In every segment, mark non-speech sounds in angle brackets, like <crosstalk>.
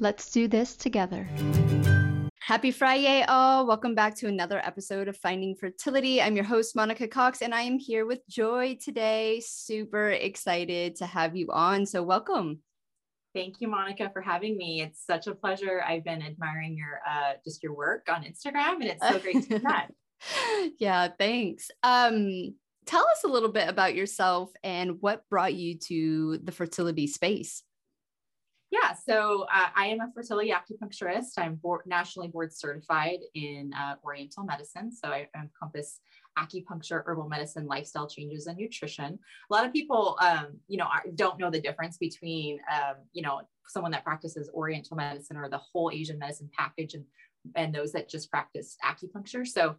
Let's do this together. Happy Friday, all. Welcome back to another episode of Finding Fertility. I'm your host, Monica Cox, and I am here with Joy today. Super excited to have you on. So, welcome. Thank you, Monica, for having me. It's such a pleasure. I've been admiring your uh, just your work on Instagram, and it's so great to <laughs> connect. yeah, thanks. Um, tell us a little bit about yourself and what brought you to the fertility space. Yeah, so uh, I am a fertility acupuncturist. I'm board, nationally board certified in uh, Oriental medicine. So I encompass acupuncture, herbal medicine, lifestyle changes, and nutrition. A lot of people, um, you know, don't know the difference between, um, you know, someone that practices Oriental medicine or the whole Asian medicine package and and those that just practice acupuncture. So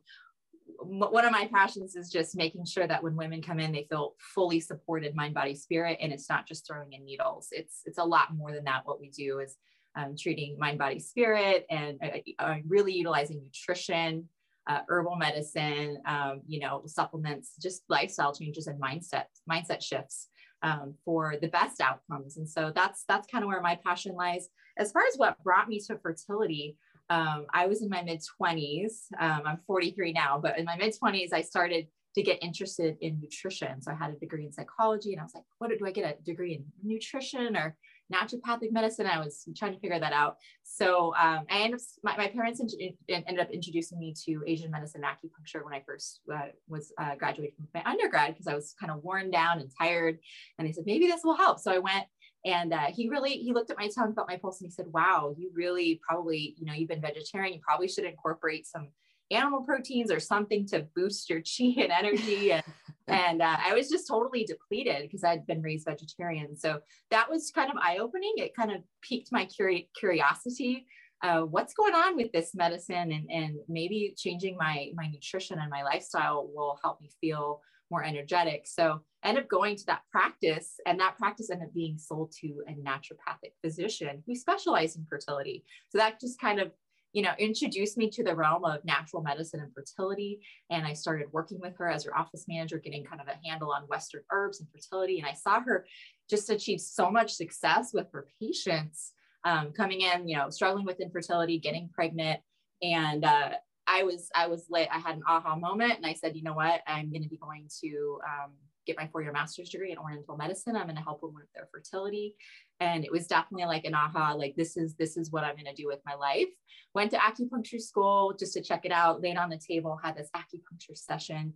one of my passions is just making sure that when women come in they feel fully supported mind body spirit and it's not just throwing in needles. It's it's a lot more than that. What we do is um, treating mind body spirit and uh, uh, really utilizing nutrition uh, herbal medicine um, you know supplements just lifestyle changes and mindset mindset shifts um, for the best outcomes. And so that's that's kind of where my passion lies. As far as what brought me to fertility um, I was in my mid 20s. Um, I'm 43 now, but in my mid 20s, I started to get interested in nutrition. So I had a degree in psychology, and I was like, what do I get a degree in nutrition or naturopathic medicine? I was trying to figure that out. So um, I ended up, my, my parents in, ended up introducing me to Asian medicine and acupuncture when I first uh, was uh, graduating from my undergrad because I was kind of worn down and tired. And they said, maybe this will help. So I went and uh, he really he looked at my tongue felt my pulse and he said wow you really probably you know you've been vegetarian. You probably should incorporate some animal proteins or something to boost your <laughs> chi and energy. And <laughs> and uh, i was just totally depleted because i'd been raised vegetarian. So that was kind of eye-opening. It kind of piqued my curi- curiosity uh, what's going on with this medicine and, and maybe changing my my nutrition and my lifestyle will help me feel more energetic. So I ended up going to that practice, and that practice ended up being sold to a naturopathic physician who specialized in fertility. So that just kind of you know, introduced me to the realm of natural medicine and fertility. And I started working with her as her office manager, getting kind of a handle on Western herbs and fertility. And I saw her just achieve so much success with her patients um, coming in, you know, struggling with infertility, getting pregnant. And uh, I was I was lit. I had an aha moment, and I said, you know what? I'm going to be going to um, get my four-year master's degree in Oriental medicine. I'm going to help women with their fertility, and it was definitely like an aha. Like this is this is what I'm going to do with my life. Went to acupuncture school just to check it out. Laid on the table, had this acupuncture session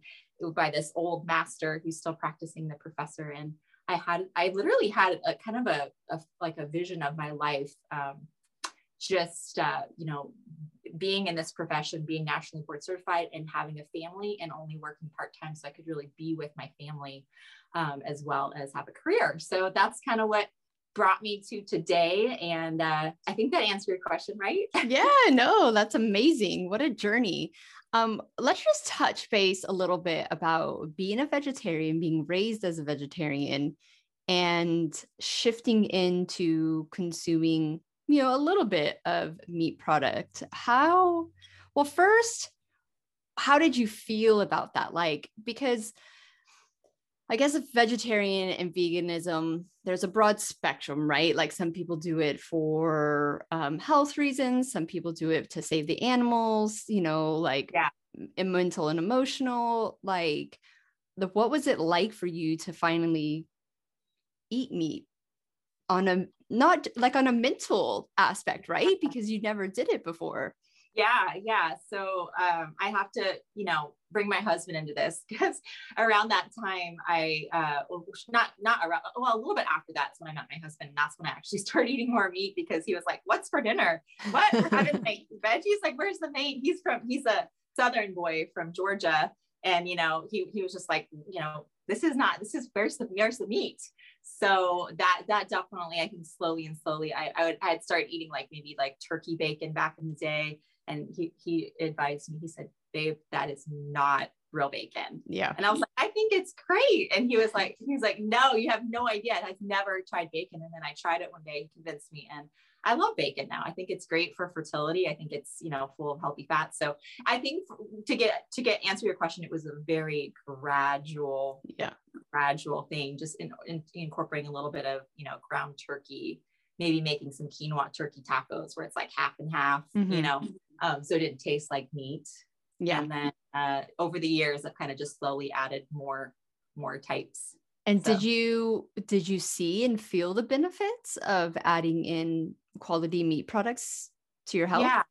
by this old master who's still practicing, the professor, and I had I literally had a kind of a, a like a vision of my life. Um, just uh, you know being in this profession, being nationally board certified and having a family and only working part time so I could really be with my family um, as well as have a career. So that's kind of what brought me to today. And uh, I think that answered your question, right? <laughs> yeah, no, that's amazing. What a journey. Um, let's just touch base a little bit about being a vegetarian, being raised as a vegetarian, and shifting into consuming you know a little bit of meat product. How well first how did you feel about that? Like because i guess if vegetarian and veganism there's a broad spectrum right? Like some people do it for um, health reasons some people do it to save the animals you know like yeah. mental and emotional. Like the what was it like for you to finally eat meat on a not like on a mental aspect, right? Because you never did it before. Yeah, yeah. So um, I have to, you know, bring my husband into this <laughs> because around that time, I uh, not not around well a little bit after that's when I met my husband. And that's when I actually <laughs> started eating more meat because he was like, "What's for dinner? What? We're having <laughs> veggies? Like, where's the meat?" He's from he's a Southern boy from Georgia, and you know he he was just like, you know, this is not this is where's the where's the meat? So that that definitely I think slowly and slowly I I would I'd start eating like maybe like turkey bacon back in the day. And he he advised me he said babe that is not real bacon. Yeah. And i was like i think it's great. And he was like he was like no you have no idea. I've never tried bacon. And then i tried it one day he convinced me and i love bacon now i think it's great for fertility i think it's you know full of healthy fats so i think to get to get answer your question it was a very gradual yeah gradual thing just in, in incorporating a little bit of you know ground turkey maybe making some quinoa turkey tacos where it's like half and half, mm-hmm. you know, um, so it didn't taste like meat. Yeah. And then uh, over the years, I've kind of just slowly added more more types. And so. did you did you see and feel the benefits of adding in quality meat products to your health? Yeah,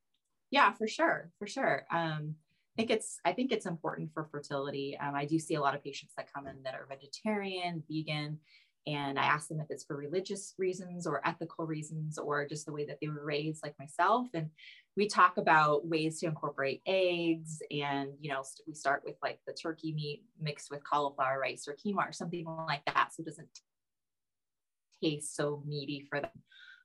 yeah, for sure, for sure. Um, I think it's I think it's important for fertility. Um, I do see a lot of patients that come in that are vegetarian, vegan, and I ask them if it's for religious reasons or ethical reasons or just the way that they were raised, like myself. And we talk about ways to incorporate eggs. And, you know, we start with like the turkey meat mixed with cauliflower rice or quinoa or something like that. So it doesn't taste so meaty for them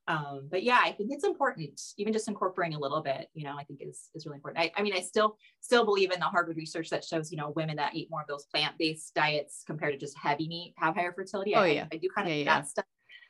um, but yeah i think it's important even just incorporating a little bit you know i think is is really important. I, I, mean i still still believe in the harvard research that shows you know women that eat more of those plant-based diets compared to just heavy meat have higher fertility. Oh I, yeah. I, do kind of yeah, that yeah. stuff.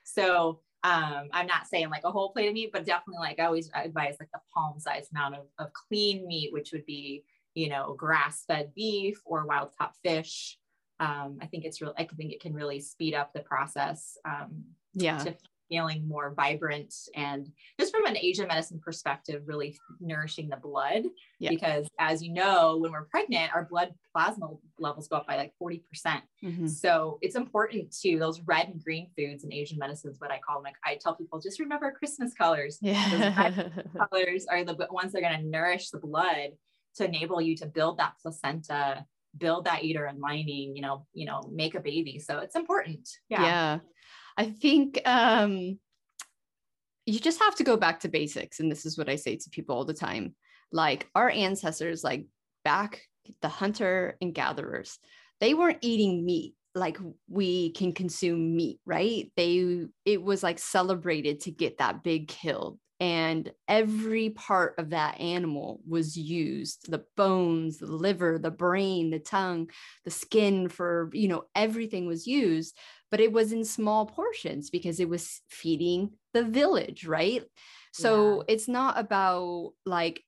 So um, i'm not saying like a whole plate of meat but definitely like i always advise like the palm size amount of, of clean meat which would be you know grass-fed beef or wild caught fish. Um, i think it's real i think it can really speed up the process um, yeah. to feeling more vibrant and just from an Asian medicine perspective, really nourishing the blood. Yeah. Because as you know, when we're pregnant, our blood plasma levels go up by like 40%. percent mm hmm So it's important to those red and green foods in Asian medicine is what I call them. Like I tell people, just remember Christmas colors. Yeah. <laughs> colors are the ones that are going to nourish the blood to enable you to build that placenta build that uterine lining you know you know make a baby so it's important yeah yeah I think um, you just have to go back to basics. And this is what I say to people all the time. Like our ancestors, like back the hunter and gatherers, they weren't eating meat like we can consume meat, right? They it was like celebrated to get that big kill and every part of that animal was used the bones the liver the brain the tongue the skin for you know everything was used but it was in small portions because it was feeding the village right? So yeah. it's not about like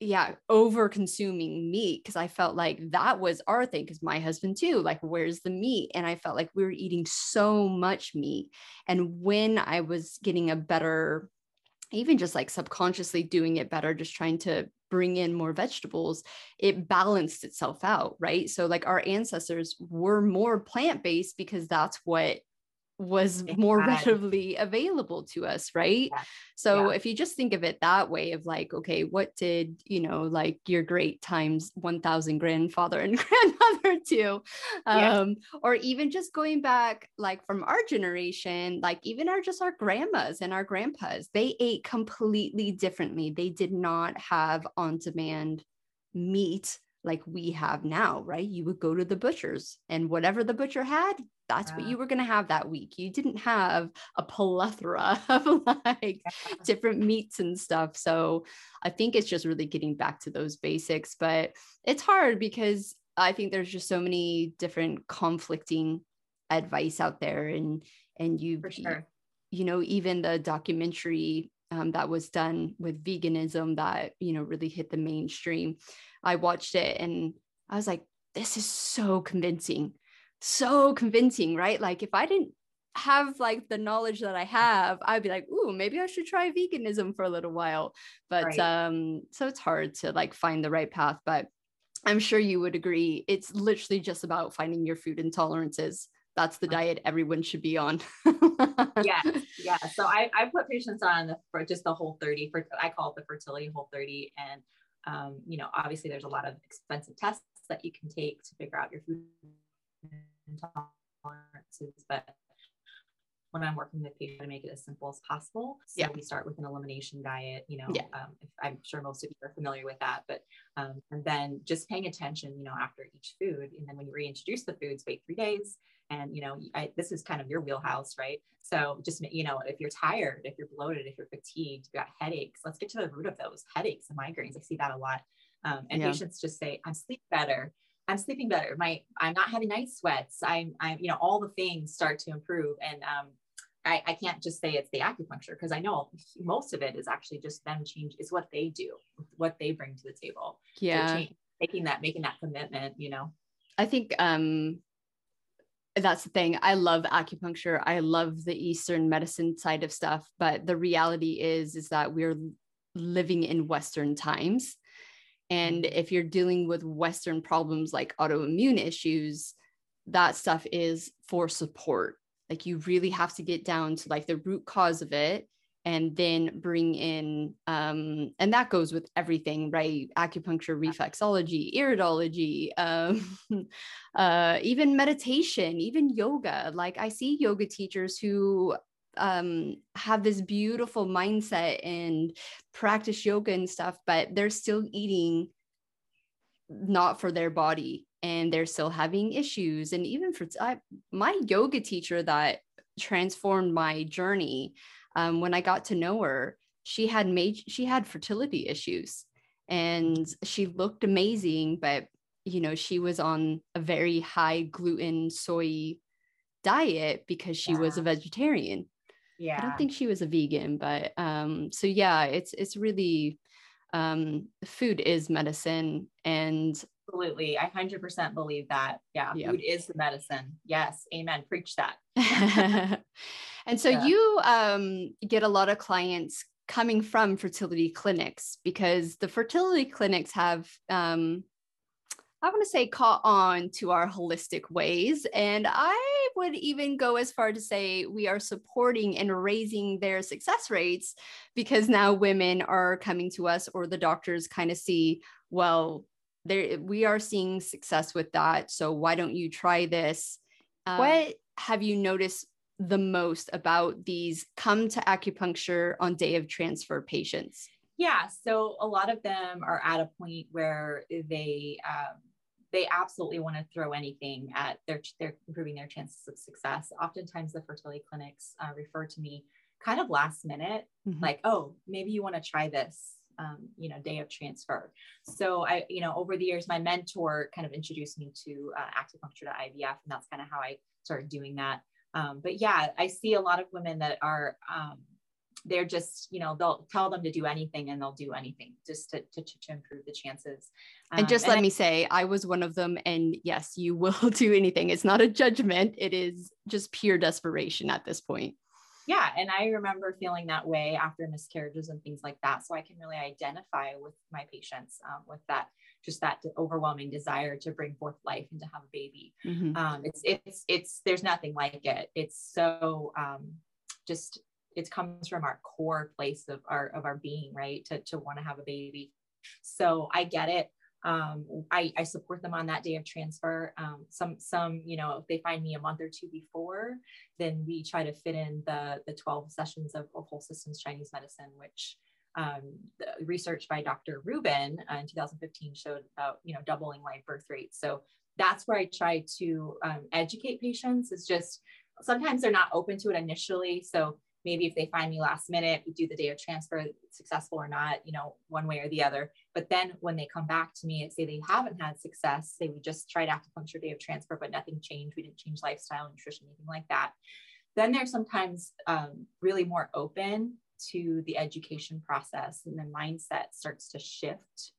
yeah over consuming meat because i felt like that was our thing because my husband too like where's the meat? And i felt like we were eating so much meat. And when i was getting a better even just like subconsciously doing it better, just trying to bring in more vegetables, it balanced itself out, right? So, like our ancestors were more plant based because that's what was more <laughs> readily available to us right? Yeah. so yeah. if you just think of it that way of like okay what did you know like your great times 1000 grandfather and <laughs> grandmother do? Um or even just going back like from our generation like even our just our grandmas and our grandpas they ate completely differently. They did not have on demand meat like we have now, right? You would go to the butcher's and whatever the butcher had, that's yeah. what you were going to have that week. You didn't have a plethora <laughs> of like different meats and stuff. So I think it's just really getting back to those basics, but it's hard because I think there's just so many different conflicting advice out there and and you sure. you know even the documentary um, that was done with veganism that you know really hit the mainstream I watched it and I was like, this is so convincing, so convincing, right? Like if I didn't have like the knowledge that I have, I'd be like, ooh, maybe I should try veganism for a little while. But right. um, so it's hard to like find the right path. But I'm sure you would agree. It's literally just about finding your food intolerances. That's the diet everyone should be on. yeah, <laughs> yeah. So I, I put patients on the, for just the whole 30 for I call it the fertility whole 30. And um, you know, obviously there's a lot of expensive tests that you can take to figure out your food intolerances, but when I'm working with people to make it as simple as possible. So yeah. we start with an elimination diet, you know, yeah. um, I'm sure most of you are familiar with that, but, um, and then just paying attention, you know, after each food. And then when you reintroduce the foods, wait three days. And, you know, I, this is kind of your wheelhouse, right? So just, you know, if you're tired, if you're bloated, if you're fatigued, you got headaches, let's get to the root of those headaches and migraines. I see that a lot. Um, and yeah. patients just say, I'm sleep better. I'm sleeping better. My, I'm not having night sweats. I'm, I'm, you know, all the things start to improve. And, um, I, I can't just say it's the acupuncture because I know most of it is actually just them change is what they do, what they bring to the table. Yeah. Change, making that, making that commitment, you know. I think um that's the thing. I love acupuncture. I love the Eastern medicine side of stuff, but the reality is is that we're living in Western times. And mm-hmm. if you're dealing with Western problems like autoimmune issues, that stuff is for support like you really have to get down to like the root cause of it and then bring in um, and that goes with everything right? Acupuncture reflexology iridology um, <laughs> uh, even meditation even yoga. Like i see yoga teachers who um, have this beautiful mindset and practice yoga and stuff but they're still eating not for their body and they're still having issues. And even for I, my yoga teacher that transformed my journey um, when i got to know her she had made she had fertility issues and she looked amazing but you know she was on a very high gluten soy diet because she yeah. was a vegetarian yeah i don't think she was a vegan but um so yeah it's it's really um food is medicine and Absolutely. I 100% believe that. Yeah, yeah. Food is the medicine. Yes. Amen. Preach that. <laughs> <laughs> and so yeah. you um, get a lot of clients coming from fertility clinics because the fertility clinics have um, I want to say caught on to our holistic ways. And I would even go as far to say we are supporting and raising their success rates because now women are coming to us or the doctors kind of see, well, there we are seeing success with that so why don't you try this um, what have you noticed the most about these come to acupuncture on day of transfer patients yeah so a lot of them are at a point where they um, they absolutely want to throw anything at their they're improving their chances of success oftentimes the fertility clinics uh, refer to me kind of last minute mm-hmm. like oh maybe you want to try this um, you know, day of transfer. So I, you know, over the years, my mentor kind of introduced me to uh, acupuncture to IVF, and that's kind of how I started doing that. Um, but yeah, I see a lot of women that are, um, they're just, you know, they'll tell them to do anything and they'll do anything just to, to, to improve the chances. and just um, let and me say, I was one of them. And yes, you will <laughs> do anything. It's not a judgment. It is just pure desperation at this point yeah and i remember feeling that way after miscarriages and things like that so i can really identify with my patients um, with that just that overwhelming desire to bring forth life and to have a baby. Mm-hmm. um, it's it's it's there's nothing like it. It's so um, just it comes from our core place of our of our being right? To, to want to have a baby. So i get it um, I, I, support them on that day of transfer. Um, some, some, you know, if they find me a month or two before, then we try to fit in the, the 12 sessions of, of whole systems Chinese medicine, which um, research by Dr. Rubin uh, in 2015 showed about, you know, doubling live birth rates. So that's where I try to um, educate patients is just, sometimes they're not open to it initially. So maybe if they find me last minute, we do the day of transfer, successful or not, you know, one way or the other. But then when they come back to me and say they haven't had success, say we just tried acupuncture day of transfer, but nothing changed, we didn't change lifestyle, nutrition, anything like that. Then they're sometimes um, really more open to the education process and the mindset starts to shift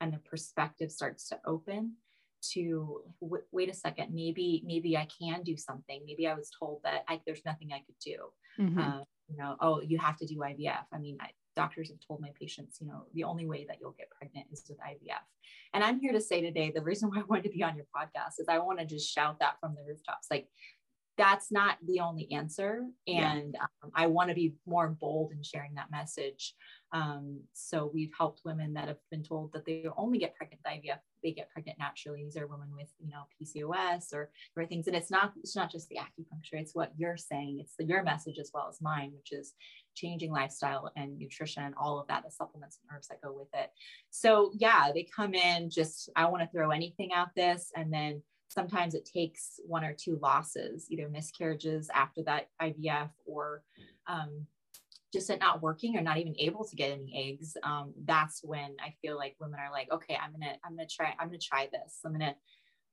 and the perspective starts to open to wait a second maybe maybe i can do something maybe i was told that I, there's nothing i could do mm-hmm. uh, you know oh you have to do ivf i mean I, doctors have told my patients you know the only way that you'll get pregnant is with ivf and i'm here to say today the reason <laughs> why i wanted to be on your podcast is i want to just shout that from the rooftops. Like that's not the only answer. And yeah. um, I want to be more bold in sharing that message. Um, so we've helped women that have been told that they only get pregnant with IVF, they get pregnant naturally. These are women with, you know, PCOS or, or things. And it's not, it's not just the acupuncture, it's what you're saying. It's the, your message as well as mine, which is changing lifestyle and nutrition all of that, the supplements and herbs that go with it. So yeah, they come in just, I want to throw anything at this. And then sometimes it takes one or two losses, either miscarriages after that IVF or um, just it not working or not even able to get any eggs. Um, that's when I feel like women are like, okay, I'm gonna, I'm gonna try, I'm gonna try this. I'm gonna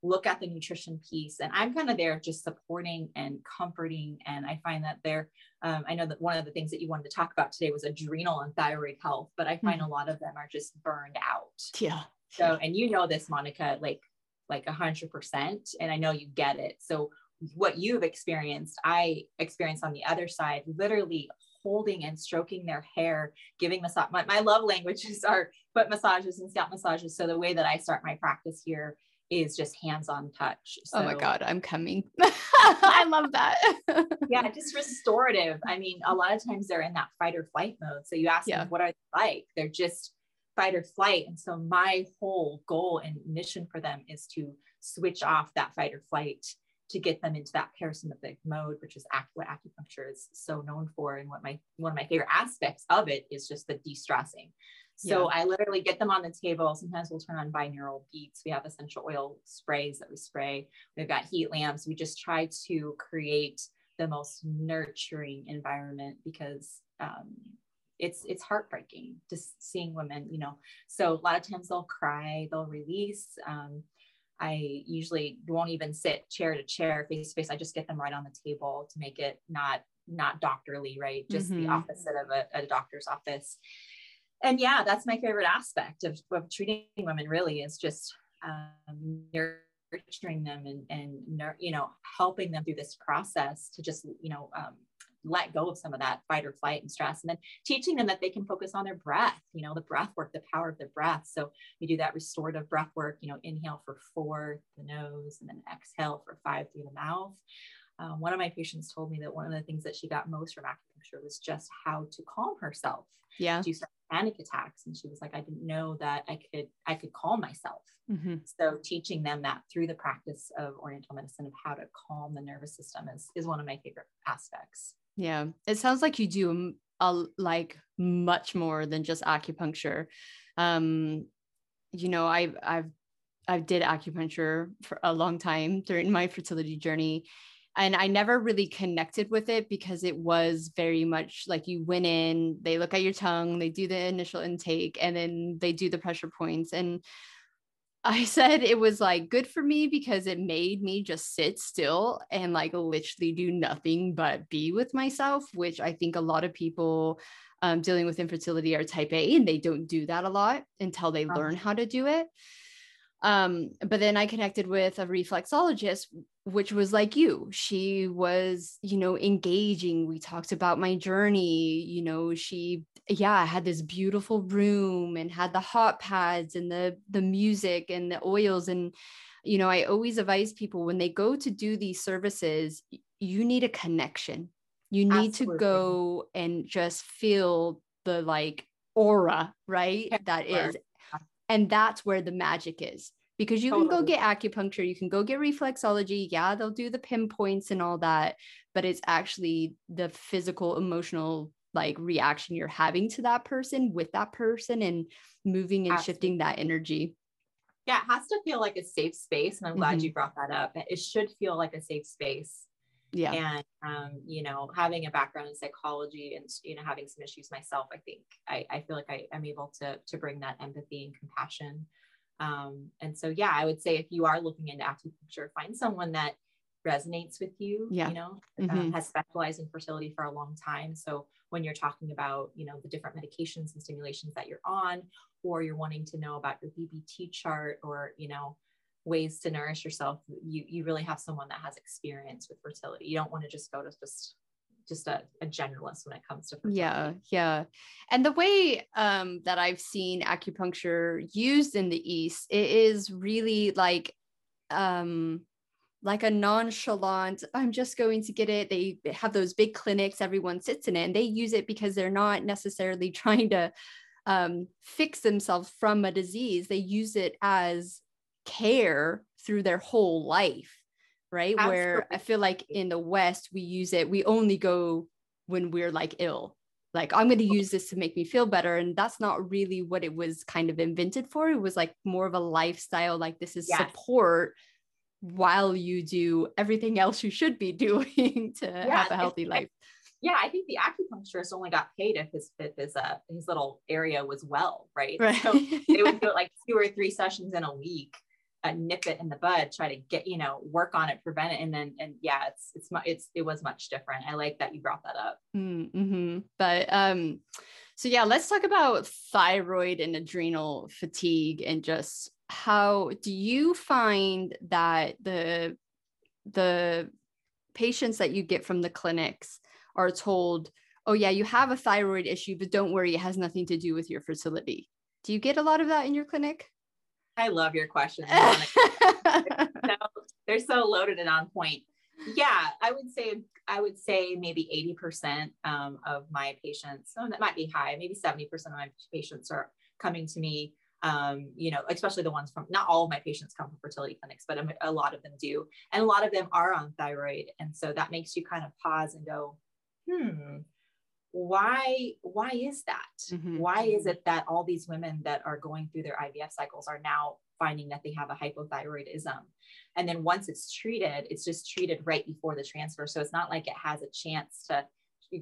look at the nutrition piece, and I'm kind of there just supporting and comforting. And I find that there, um, I know that one of the things that you wanted to talk about today was adrenal and thyroid health, but I find mm-hmm. a lot of them are just burned out. Yeah. So, and you know this, Monica, like like a hundred percent. And I know you get it. So what you've experienced, I experienced on the other side, literally holding and stroking their hair, giving massage. My, my love languages <laughs> are foot massages and scalp massages. So the way that I start my practice here is just hands-on touch. So, oh my God, I'm coming. <laughs> <laughs> I love that. yeah, just restorative. I mean, a lot of times they're in that fight or flight mode. So you ask yeah. them, what are they like? They're just fight or flight. And so my whole goal and mission for them is to switch off that fight or flight to get them into that parasympathetic mode, which is what acupuncture is so known for. And what my one of my favorite aspects of it is just the de-stressing. So yeah. I literally get them on the table. Sometimes we'll turn on binaural beats. We have essential oil sprays that we spray. We've got heat lamps. We just try to create the most nurturing environment because um, it's it's heartbreaking just seeing women you know. So a lot of times they'll cry they'll release um, i usually won't even sit chair to chair face to face i just get them right on the table to make it not not doctorly right? Just mm-hmm. the opposite of a, a, doctor's office. And yeah that's my favorite aspect of, of treating women really is just um, nurturing them and and you know helping them through this process to just you know um, let go of some of that fight or flight and stress and then teaching them that they can focus on their breath you know the breath work the power of the breath. So we do that restorative breath work you know inhale for four the nose and then exhale for five through the mouth. Um, one of my patients told me that one of the things that she got most from acupuncture was just how to calm herself yeah. to start panic attacks. And she was like i didn't know that i could i could calm myself. Mm-hmm. so teaching them that through the practice of oriental medicine of how to calm the nervous system is is one of my favorite aspects yeah, it sounds like you do a, like much more than just acupuncture. Um, you know, I've I've I did acupuncture for a long time during my fertility journey. And I never really connected with it because it was very much like you went in, they look at your tongue, they do the initial intake, and then they do the pressure points. And I said it was like good for me because it made me just sit still and like literally do nothing but be with myself, which I think a lot of people um, dealing with infertility are type A and they don't do that a lot until they learn how to do it. Um, but then I connected with a reflexologist, which was like you. She was, you know, engaging. We talked about my journey. You know, she, yeah, I had this beautiful room and had the hot pads and the the music and the oils. And, you know, I always advise people when they go to do these services, you need a connection. You need Absolutely. to go and just feel the like aura, right? That is and that's where the magic is because you totally. can go get acupuncture, you can go get reflexology. Yeah, they'll do the pinpoints and all that, but it's actually the physical, emotional like reaction you're having to that person with that person and moving and Absolutely. shifting that energy. Yeah, it has to feel like a safe space. And I'm glad mm-hmm. you brought that up. It should feel like a safe space. Yeah. And, um, you know, having a background in psychology and, you know, having some issues myself, I think I, I feel like I am able to, to bring that empathy and compassion um, and so, yeah, I would say if you are looking into acupuncture, find someone that resonates with you, yeah. you know, um, mm-hmm. um, has specialized in fertility for a long time. So when you're talking about, you know, the different medications and stimulations that you're on, or you're wanting to know about your BBT chart or, you know, ways to nourish yourself, you, you really have someone that has experience with fertility. You don't want to just go to just just a, a generalist when it comes to fertility. yeah yeah and the way um, that i've seen acupuncture used in the east it is really like um, like a nonchalant i'm just going to get it. They have those big clinics everyone sits in it and they use it because they're not necessarily <laughs> trying to um, fix themselves from a disease. They use it as care through their whole life right? Absolutely. where i feel like in the west we use it we only go when we're like ill. Like i'm going to use this to make me feel better and that's not really what it was kind of invented for. It was like more of a lifestyle like this is yes. support while you do everything else you should be <laughs> doing to yeah, have a healthy life yeah i think the acupuncturist only got paid if his if his uh his little area was well right, right. so they would do like two or three sessions in a week uh, nip it in the bud, try to get, you know, work on it, prevent it. And then, and yeah, it's, it's, it's, it was much different. I like that you brought that up. Mm-hmm. But, um, so yeah, let's talk about thyroid and adrenal fatigue and just how do you find that the, the patients that you get from the clinics are told, oh yeah, you have a thyroid issue, but don't worry, it has nothing to do with your fertility. Do you get a lot of that in your clinic? I love your questions. <laughs> they're so loaded and on point. Yeah, I would say I would say maybe 80% um, of my patients, oh, that might be high, maybe 70% of my patients are coming to me. Um, you know, especially the ones from not all of my patients come from fertility clinics, but a, a lot of them do. And a lot of them are on thyroid. And so that makes you kind of pause and go, hmm, why why is that mm-hmm. why is it that all these women that are going through their ivf cycles are now finding that they have a hypothyroidism and then once it's treated it's just treated right before the transfer so it's not like it has a chance to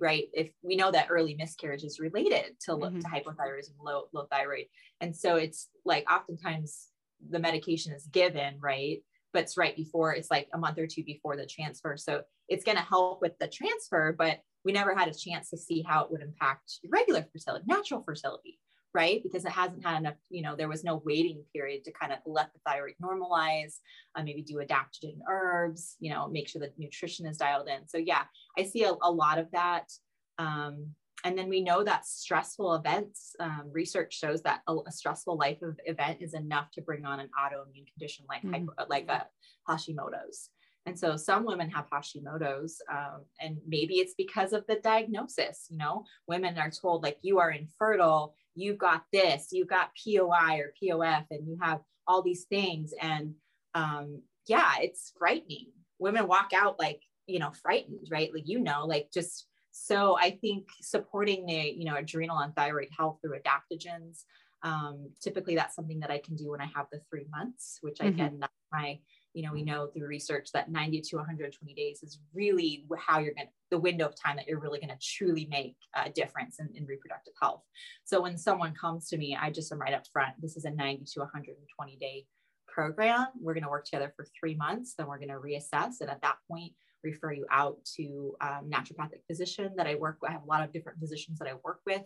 right? If we know that early miscarriage is related to, mm-hmm. to hypothyroidism low low thyroid. And so it's like oftentimes the medication is given right? But it's right before it's like a month or two before the transfer. So it's going to help with the transfer but we never had a chance to see how it would impact regular fertility, natural fertility, right? Because it hasn't had enough, you know, there was no waiting period to kind of let the thyroid normalize, uh, maybe do adaptogen herbs, you know, make sure that nutrition is dialed in. So, yeah, I see a, a lot of that. Um, and then we know that stressful events, um, research shows that a, a, stressful life of event is enough to bring on an autoimmune condition like, mm-hmm. hypo, like a Hashimoto's. And so some women have Hashimoto's, um, and maybe it's because of the diagnosis. You know, women are told, like, you are infertile, you've got this, you've got POI or POF, and you have all these things. And um, yeah, it's frightening. Women walk out like, you know, frightened, right? Like, you know, like just so I think supporting the, you know, adrenal and thyroid health through adaptogens. Um, typically, that's something that I can do when I have the three months, which mm-hmm. again, that's my you know we know through research that 90 to 120 days is really how you're going to the window of time that you're really going to truly make a difference in, in, reproductive health. So when someone comes to me i just am right up front this is a 90 to 120 day program. We're going to work together for three months then we're going to reassess and at that point refer you out to um, naturopathic physician that I work with. I have a lot of different physicians that I work with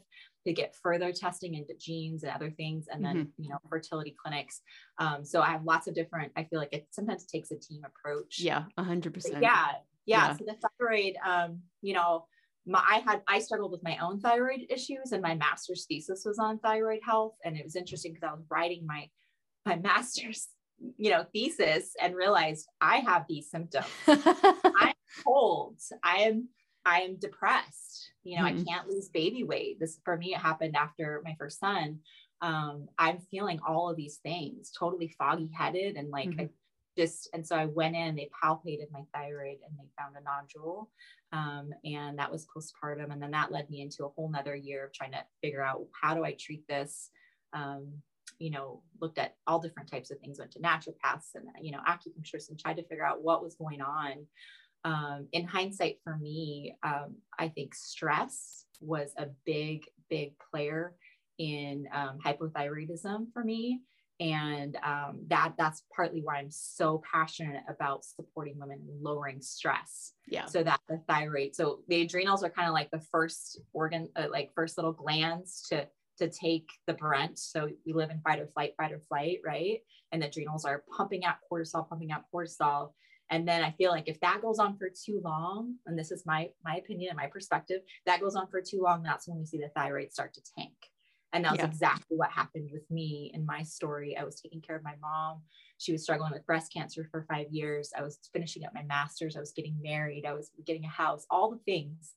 to get further testing into genes and other things, and then mm-hmm. you know fertility clinics. Um, so I have lots of different. I feel like it sometimes takes a team approach. Yeah, hundred percent. Yeah, yeah. So the thyroid, um, you know. My, I had I struggled with my own thyroid issues, and my master's thesis was on thyroid health. And it was interesting because I was writing my my <laughs> master's you know thesis and realized i have these symptoms. <laughs> I'm cold. I am i am depressed. You know mm-hmm. i can't lose baby weight. This for me it happened after my first son. Um, i'm feeling all of these things totally foggy headed and like mm-hmm. I just and so i went in they palpated my thyroid and they found a nodule um, and that was postpartum and then that led me into a whole nother year of trying to figure out how do i treat this um, you know, looked at all different types of things, went to naturopaths and, you know, acupuncturists and tried to figure out what was going on. Um, in hindsight, for me, um, I think stress was a big, big player in um, hypothyroidism for me. And um, that that's partly why I'm so passionate about supporting women lowering stress. Yeah. So that the thyroid, so the adrenals are kind of like the first organ, uh, like first little glands to to take the brunt. So we live in fight or flight, fight or flight, right? And the adrenals are pumping out cortisol, pumping out cortisol. And then I feel like if that goes on for too long, and this is my my opinion and my perspective, that goes on for too long, that's when we see the thyroid start to tank. And that was Yeah. exactly what happened with me in my story. I was taking care of my mom. She was struggling with breast cancer for five years. I was finishing up my master's. I was getting married. I was getting a house, all the things.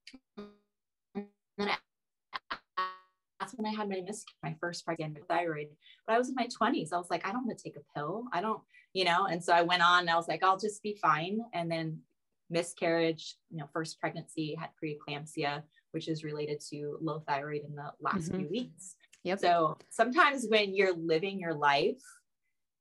And then I- that's when I had my miscarriage, my first pregnant thyroid. But I was in my 20s. I was like, I don't want to take a pill. I don't, you know. And so I went on and I was like, I'll just be fine. And then miscarriage, you know, first pregnancy had preeclampsia, which is related to low thyroid in the last Mhm. few weeks. Yep. So sometimes when you're living your life,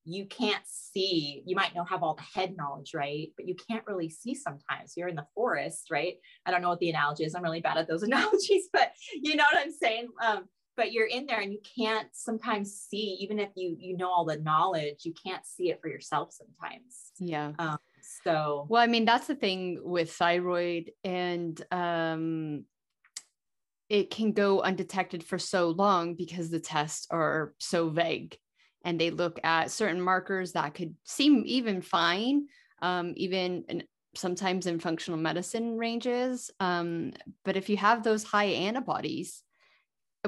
you can't see, you might know have all the head knowledge, right? But you can't really see sometimes. You're in the forest, right? I don't know what the analogy is. I'm really bad at those <laughs> analogies, but you know what I'm saying? Um, but you're in there and you can't sometimes see, even if you you know all the knowledge, you can't see it for yourself sometimes. yeah. Um, so Well, I mean, that's the thing with thyroid, and um, it can go undetected for so long because the tests are so vague and they look at certain markers that could seem even fine, um, even in, sometimes in functional medicine ranges. Um, but if you have those high antibodies,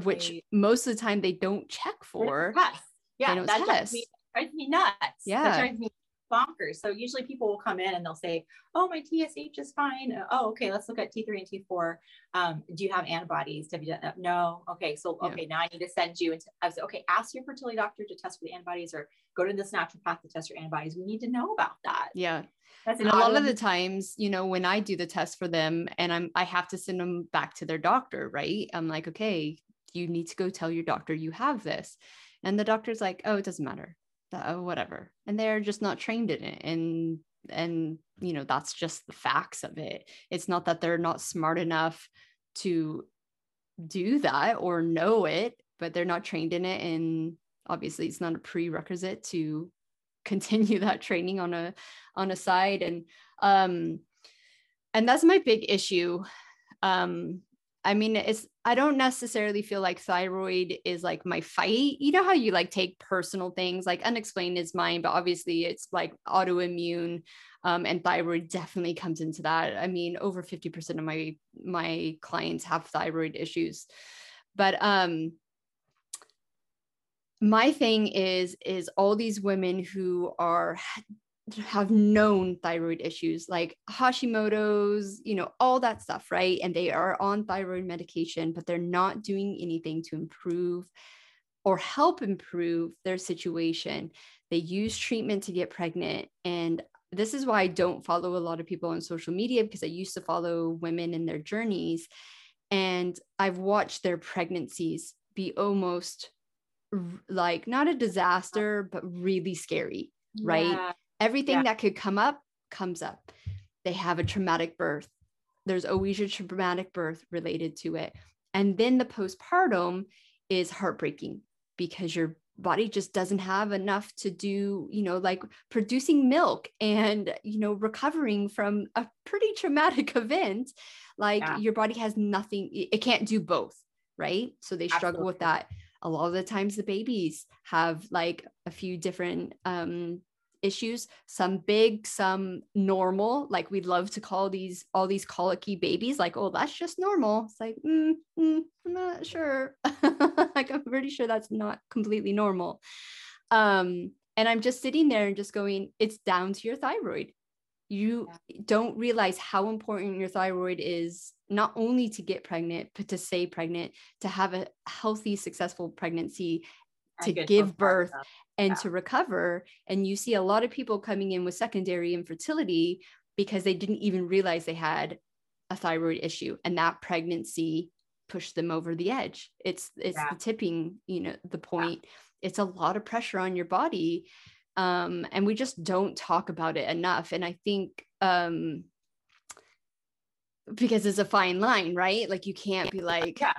which Right. most of the time they don't check for, test. Yeah, that test. drives me nuts. Yeah. That drives me bonkers. So usually people will come in and they'll say, Oh, my TSH is fine. Oh, okay, let's look at T3 and T4. Um, do you have antibodies? Have you done that? No. Okay, so Yeah. okay, now I need to send you into I was okay, ask your fertility doctor to test for the antibodies or go to this naturopath to test your antibodies. We need to know about that. yeah. That's and a lot of the times you know when i do the test for them and i'm i have to send them back to their doctor right i'm like okay you need to go tell your doctor you have this and the doctor's like oh it doesn't matter uh, whatever. And they're just not trained in it. And and you know that's just the facts of it. It's not that they're not smart enough to do that or know it but they're not trained in it. And obviously it's not a prerequisite to <laughs> continue that training on a on a side. And um and that's my big issue um i mean it's i don't necessarily feel like thyroid is like my fight. You know how you like take personal things like unexplained is mine but obviously it's like autoimmune um, and thyroid definitely comes into that. I mean over 50% of my my clients have thyroid issues. But um my thing is is all these women who are have known thyroid issues like Hashimoto's, you know, all that stuff, right? And they are on thyroid medication, but they're not doing anything to improve or help improve their situation. They use treatment to get pregnant. And this is why I don't follow a lot of people on social media because I used to follow women in their journeys. And I've watched their pregnancies be almost like not a disaster, but really scary right? Everything Yeah. that could come up comes up. They have a traumatic birth. There's always a traumatic birth related to it. And then the postpartum is heartbreaking because your body just doesn't have enough to do, you know, like producing milk and, you know, recovering from a pretty traumatic <laughs> event. Like Yeah. your body has nothing, it it can't do both, right? So they struggle with that. A lot of the times the babies have like a few different um issues some big some normal like we'd love to call these all these colicky babies like oh that's just normal. It's like mm, mm, i'm not sure. <laughs> Like i'm pretty sure that's not completely normal. Um and i'm just sitting there and just going it's down to your thyroid. You don't realize how important your thyroid is not only to get pregnant but to stay pregnant to have a healthy successful pregnancy to give birth. And Yeah. to recover. And you see a lot of people coming in with secondary infertility because they didn't even realize they had a thyroid issue and that pregnancy pushed them over the edge. It's it's Yeah. the tipping, you know, the point. It's a lot of pressure on your body. Um, and we just don't talk about it enough. And I think um because it's a fine line, right? Like you can't be like Yeah.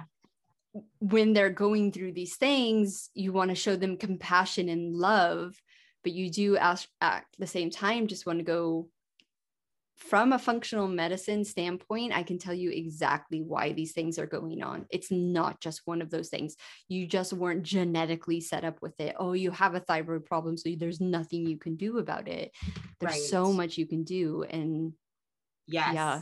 When they're going through these things, you want to show them compassion and love, but you do ask, at the same time just want to go from a functional medicine standpoint. I can tell you exactly why these things are going on. It's not just one of those things. You just weren't genetically set up with it. Oh, you have a thyroid problem, so there's nothing you can do about it. There's so much you can do, and Yes. Yeah.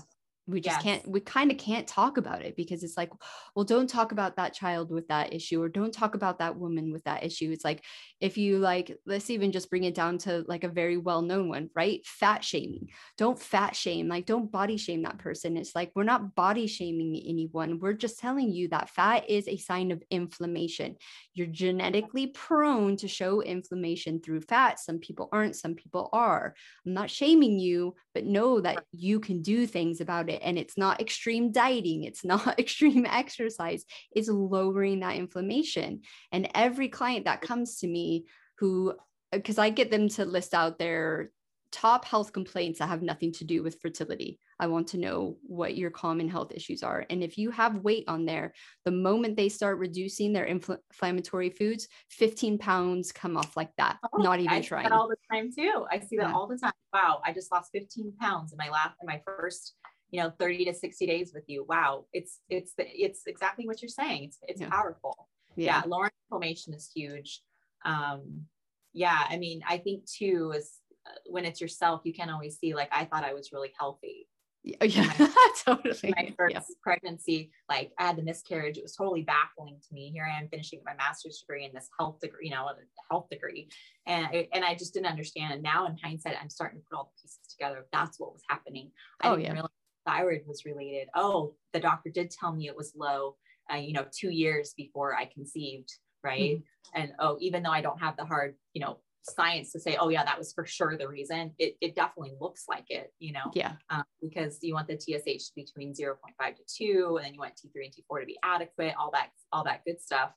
We just Yes. can't we kind of can't talk about it because it's like well don't talk about that child with that issue or don't talk about that woman with that issue. It's like if you like let's even just bring it down to like a very well known one right? Fat shaming. Don't fat shame like don't body shame that person. It's like we're not body shaming anyone. We're just telling you that fat is a sign of inflammation. You're genetically prone to show inflammation through fat. Some people aren't some people are. I'm not shaming you but know that you can do things about it and it's not extreme dieting it's not <laughs> extreme exercise it's lowering that inflammation and every client that comes to me who because i get them to list out their top health complaints that have nothing to do with fertility i want to know what your common health issues are and if you have weight on there the moment they start reducing their infl- inflammatory foods 15 pounds come off like that Oh, not even I see trying that all the time too. I see that Yeah. all the time. Wow, I just lost 15 pounds in my last in my first, you know, 30 to 60 days with you. Wow, it's it's the, it's exactly what you're saying. It's it's Yeah. powerful. Yeah. lowering inflammation is huge. Um, yeah, I mean, I think too is uh, when it's yourself, you can't always see. Like, I thought I was really healthy. yeah, <laughs> yeah totally my first yeah. pregnancy, like I had the miscarriage. It was totally baffling to me. Here I am finishing my master's degree in this health degree, you know, a health degree. And, I- and I just didn't understand. And now in hindsight, I'm starting to put all the pieces together. That's what was happening. I Oh, didn't yeah. realize thyroid was related. Oh, the doctor did tell me it was low, uh, you know, two years before I conceived. Right. Mm-hmm. And oh, even though I don't have the hard, you know, science to say, oh yeah, that was for sure the reason. It, it definitely looks like it, you know yeah um, because you want the TSH to be between 0.5 to 2, and then you want T3 and T4 to be adequate, all that, all that good stuff.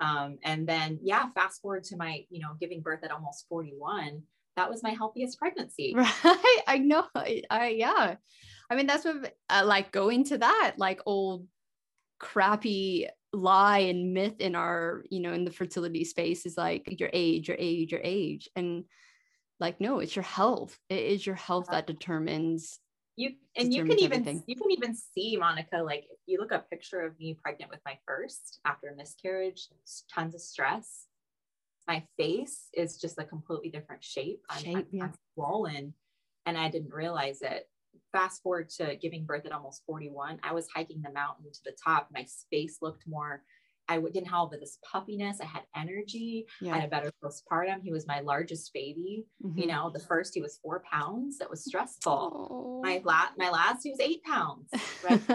Um, and then, yeah, fast forward to my, you know, giving birth at almost 41. That was my healthiest pregnancy. <laughs> right i know i, I yeah i mean that's what uh, like going to that like old crappy lie and myth in our you know in the fertility space is like your age your age your age and like no it's your health it is your health that determines You and you can even everything. you can even see Monica. Like if you look a picture of me pregnant with my first after a miscarriage, tons of stress. My face is just a completely different shape. I'm, Shape, I'm- yeah. I'm swollen, and I didn't realize it. Fast forward to giving birth at almost 41. I was hiking the mountain to the top. My face looked more. I didn't have all this puffiness. I had energy. I had a better postpartum. He was my largest baby. You Mhm. know, the first he was four pounds. That was stressful Oh. my last my last he was eight pounds right? <laughs>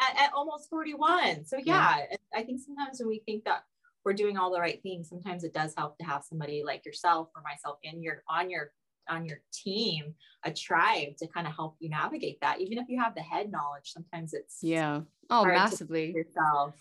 at, at almost 41 so yeah, i think sometimes when we think that we're doing all the right things sometimes it does help to have somebody like yourself or myself in your on your on your team a tribe to kind of help you navigate that even if you have the head knowledge sometimes it's yeah. Oh massively. yourself.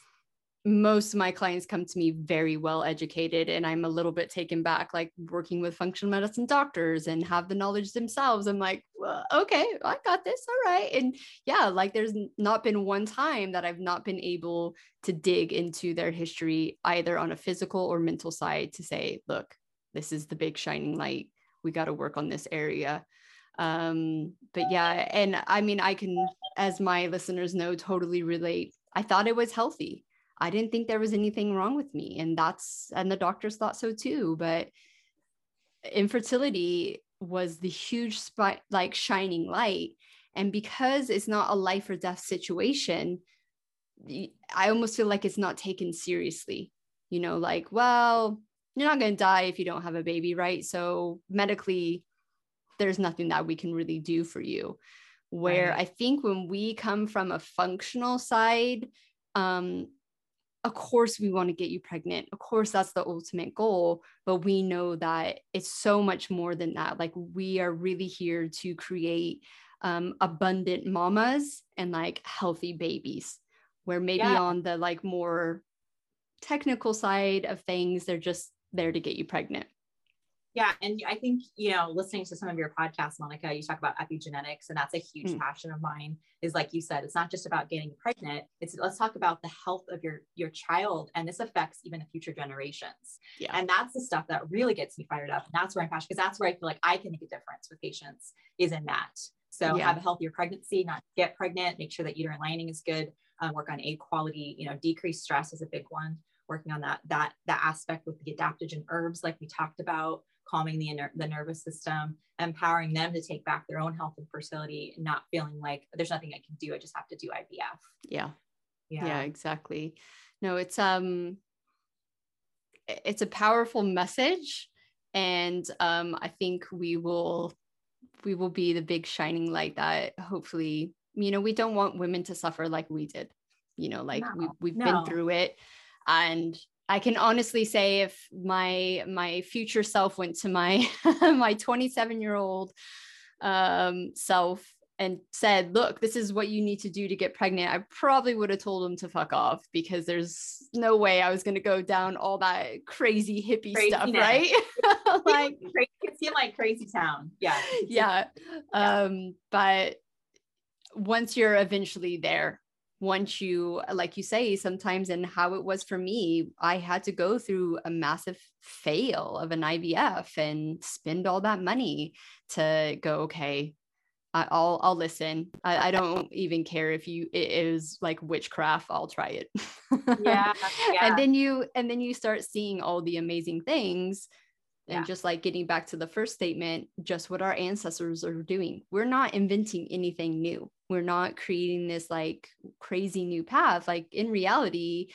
Most of my clients come to me very well educated and i'm a little bit taken back like working with functional medicine doctors and have the knowledge themselves. I'm like well, okay i got this all right. And yeah like there's not been one time that i've not been able to dig into their history either on a physical or mental side to say look this is the big shining light we got to work on this area um but yeah and i mean i can as my listeners know totally relate i thought it was healthy I didn't think there was anything wrong with me. And that's, and the doctors thought so too. But infertility was the huge spot, like shining light. And because it's not a life or death situation, i almost feel like it's not taken seriously. You know, like, well, you're not going to die if you don't have a baby, right? So medically, there's nothing that we can really do for you. Where Right. I think when we come from a functional side, um, of course we want to get you pregnant of course that's the ultimate goal but we know that it's so much more than that like we are really here to create um, abundant mamas and like healthy babies where maybe Yeah. on the like more technical side of things they're just there to get you pregnant Yeah. And I think, you know, listening to some of your podcasts, Monica, you talk about epigenetics, and that's a huge Mm. passion of mine. Is like you said, it's not just about getting pregnant. It's let's talk about the health of your your child. And this affects even the future generations. Yeah. And that's the stuff that really gets me fired up. And that's where I'm passionate because that's where I feel like I can make a difference with patients is in that. So Yeah. have a healthier pregnancy, not get pregnant, make sure that uterine lining is good, um, work on egg quality, you know, decrease stress is a big one. Working on that that that aspect with the adaptogen herbs, like we talked about, calming the, the nervous system, empowering them to take back their own health and fertility, not feeling like there's nothing I can do. I just have to do IVF. Yeah. Yeah, yeah exactly. No, it's um it's a powerful message and um I think we will we will be the big shining light that hopefully you know we don't want women to suffer like we did you know like no, we, we've no. been through it and I can honestly say if my my future self went to my <laughs> my 27 year old um, self and said, "Look, this is what you need to do to get pregnant," I probably would have told him to fuck off because there's no way I was going to go down all that crazy hippie stuff, right? <laughs> like it seemed like crazy town. Yeah. Yeah. yeah. Um, but once you're eventually there, once you like you say sometimes and how it was for me i had to go through a massive fail of an ivf and spend all that money to go okay I, will I'll listen. I, I, don't even care if you it is like witchcraft. I'll try it. yeah, <laughs> yeah. And then you and then you start seeing all the amazing things and yeah. just like getting back to the first statement, just what our ancestors are doing. We're not inventing anything new. We're not creating this like crazy new path. Like in reality,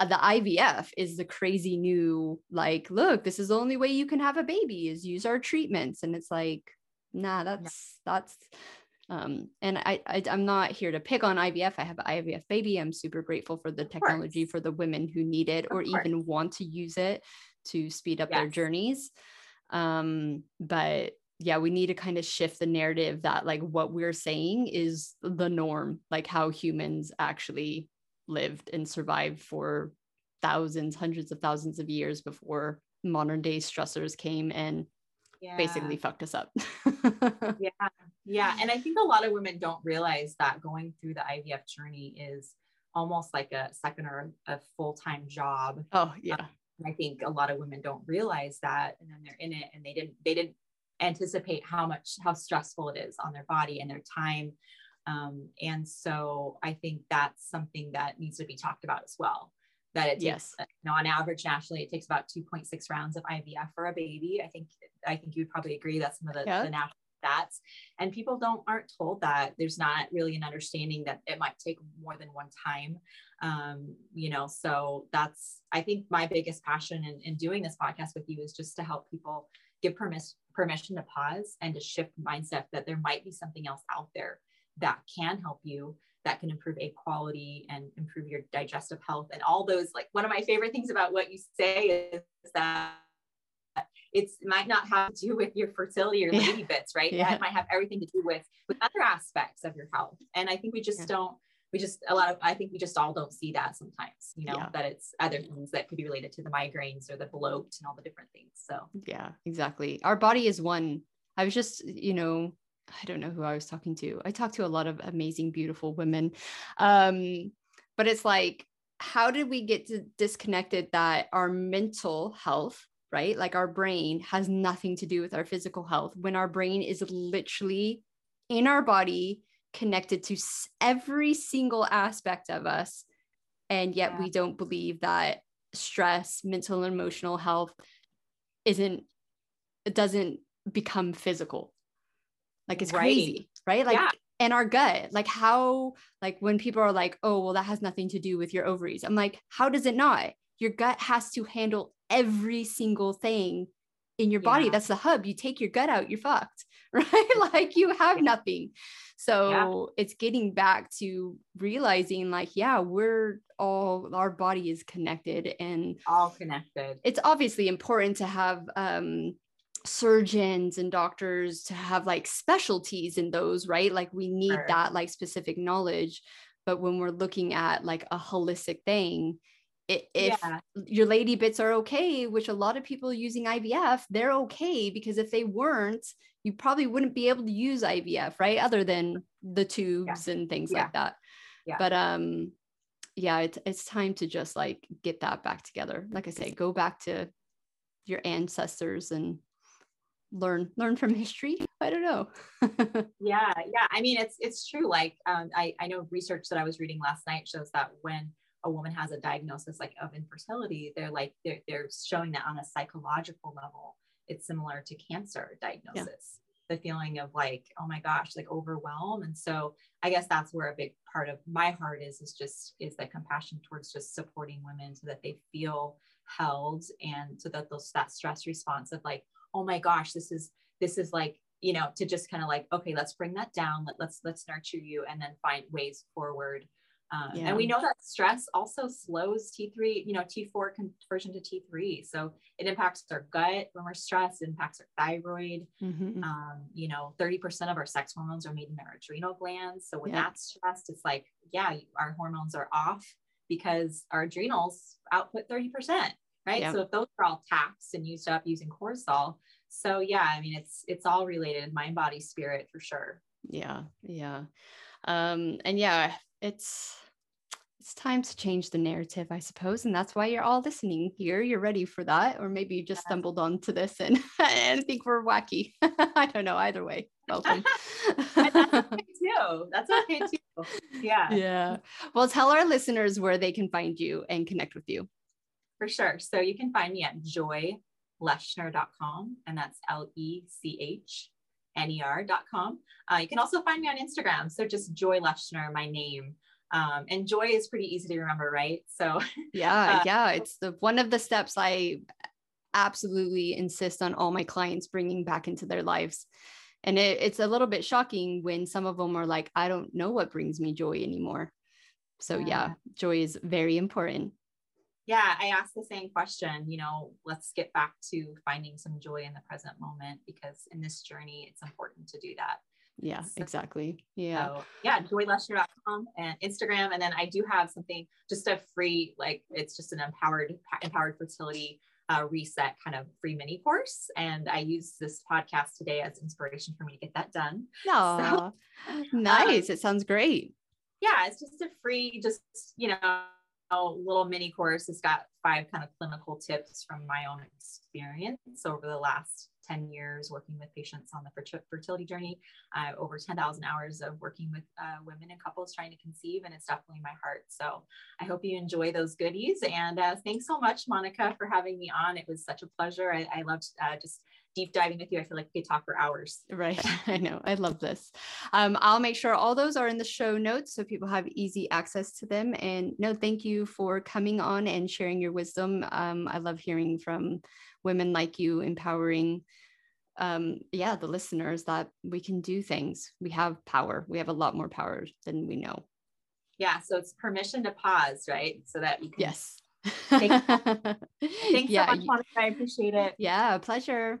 uh, the IVF is the crazy new, like, look, this is the only way you can have a baby is use our treatments. And it's like, nah, that's, yeah. that's, um, and I, I am not here to pick on IVF. I have an IVF baby. I'm super grateful for the technology for the women who need it of or course. even want to use it to speed up yes. their journeys. Um, but yeah, we need to kind of shift the narrative that like what we're saying is the norm, like how humans actually lived and survived for thousands, hundreds of thousands of years before modern day stressors came and yeah. basically fucked us up. <laughs> yeah. Yeah. And I think a lot of women don't realize that going through the IVF journey is almost like a second or a full-time job. Oh, yeah. Um, I think a lot of women don't realize that, and then they're in it, and they didn't they didn't anticipate how much how stressful it is on their body and their time. Um, and so I think that's something that needs to be talked about as well. That it takes, yes. you know, on average nationally, it takes about 2.6 rounds of IVF for a baby. I think I think you'd probably agree that's some of the, yeah. the national stats and people don't aren't told that there's not really an understanding that it might take more than one time um, you know so that's i think my biggest passion in, in doing this podcast with you is just to help people give permission permission to pause and to shift mindset that there might be something else out there that can help you that can improve a quality and improve your digestive health and all those like one of my favorite things about what you say is that it's it might not have to do with your fertility or lady bits, right? Yeah. It might have everything to do with with other aspects of your health. And I think we just yeah. don't we just a lot of I think we just all don't see that sometimes, you know, yeah. that it's other things that could be related to the migraines or the bloat and all the different things. So yeah, exactly. Our body is one. I was just, you know, I don't know who I was talking to. I talked to a lot of amazing, beautiful women. Um, but it's like, how did we get to disconnected that our mental health right? Like our brain has nothing to do with our physical health when our brain is literally in our body connected to every single aspect of us. And yet yeah. we don't believe that stress, mental and emotional health isn't, it doesn't become physical. Like it's right. crazy, right? Like, yeah. and our gut, like how, like when people are like, oh, well, that has nothing to do with your ovaries. I'm like, how does it not? Your gut has to handle every single thing in your body. Yeah. That's the hub. You take your gut out, you're fucked, <laughs> right? <laughs> like you have nothing. So yeah. it's getting back to realizing, like, yeah, we're all, our body is connected and all connected. It's obviously important to have, um, surgeons and doctors to have like specialties in those right like we need sure. that like specific knowledge but when we're looking at like a holistic thing if yeah. your lady bits are okay, which a lot of people using IVF, they're okay because if they weren't, you probably wouldn't be able to use IVF, right? Other than the tubes yeah. and things yeah. like that. But um yeah, it's it's time to just like get that back together. Like I say, go back to your ancestors and learn learn from history i don't know <laughs> yeah yeah i mean it's it's true like um, I, I know research that i was reading last night shows that when a woman has a diagnosis like of infertility, they're like they're, they're showing that on a psychological level it's similar to cancer diagnosis. Yeah. The feeling of like, oh my gosh, like overwhelm. And so I guess that's where a big part of my heart is, is just is that compassion towards just supporting women so that they feel held and so that those that stress response of like, oh my gosh, this is this is like you know to just kind of like okay let's bring that down Let, let's let's nurture you and then find ways forward um, yeah. And we know that stress also slows T3, you know, T4 conversion to T3. So it impacts our gut when we're stressed, it impacts our thyroid. Mm-hmm. Um, you know, 30% of our sex hormones are made in our adrenal glands. So when yeah. that's stressed, it's like, yeah, our hormones are off because our adrenals output 30%, right? Yeah. So if those are all taxed and used up using cortisol, so yeah, I mean, it's it's all related, mind, body, spirit for sure. Yeah, yeah. Um, and yeah, it's it's time to change the narrative, I suppose. And that's why you're all listening here. You're ready for that. Or maybe you just stumbled onto this and, <laughs> and think we're wacky. <laughs> I don't know. Either way, welcome. that's okay too. That's okay too. Yeah. Yeah. Well, tell our listeners where they can find you and connect with you. For sure. So you can find me at joylechner.com, and that's L E C H ner.com. Uh, you can also find me on Instagram. So just Joy Lechner, my name. Um, and joy is pretty easy to remember, right? So <laughs> yeah, uh, yeah, it's the one of the steps I absolutely insist on all my clients bringing back into their lives. And it, it's a little bit shocking when some of them are like, I don't know what brings me joy anymore. So yeah, yeah joy is very important yeah, I asked the same question, you know, let's get back to finding some joy in the present moment because in this journey, it's important to do that. Yeah, so, exactly. Yeah. So, yeah, joylechner.com and Instagram. And then I do have something just a free, like it's just an empowered, empowered fertility uh, reset kind of free mini course. And I use this podcast today as inspiration for me to get that done. Oh, <laughs> so, nice. Um, it sounds great. Yeah, it's just a free, just, you know, little mini course. It's got five kind of clinical tips from my own experience over the last 10 years working with patients on the fertility journey, uh, over 10,000 hours of working with uh, women and couples trying to conceive, and it's definitely my heart. So I hope you enjoy those goodies. And uh, thanks so much, Monica, for having me on. It was such a pleasure. I, I loved uh, just deep diving with you. I feel like we could talk for hours. Right. <laughs> I know. I love this. Um, I'll make sure all those are in the show notes so people have easy access to them. And no, thank you for coming on and sharing your wisdom. Um, I love hearing from women like you, empowering um, yeah, the listeners that we can do things. We have power. We have a lot more power than we know. Yeah. So it's permission to pause, right? So that you can. Yes. <laughs> Thanks, Thanks yeah, so much, Monica. I appreciate it. Yeah, pleasure.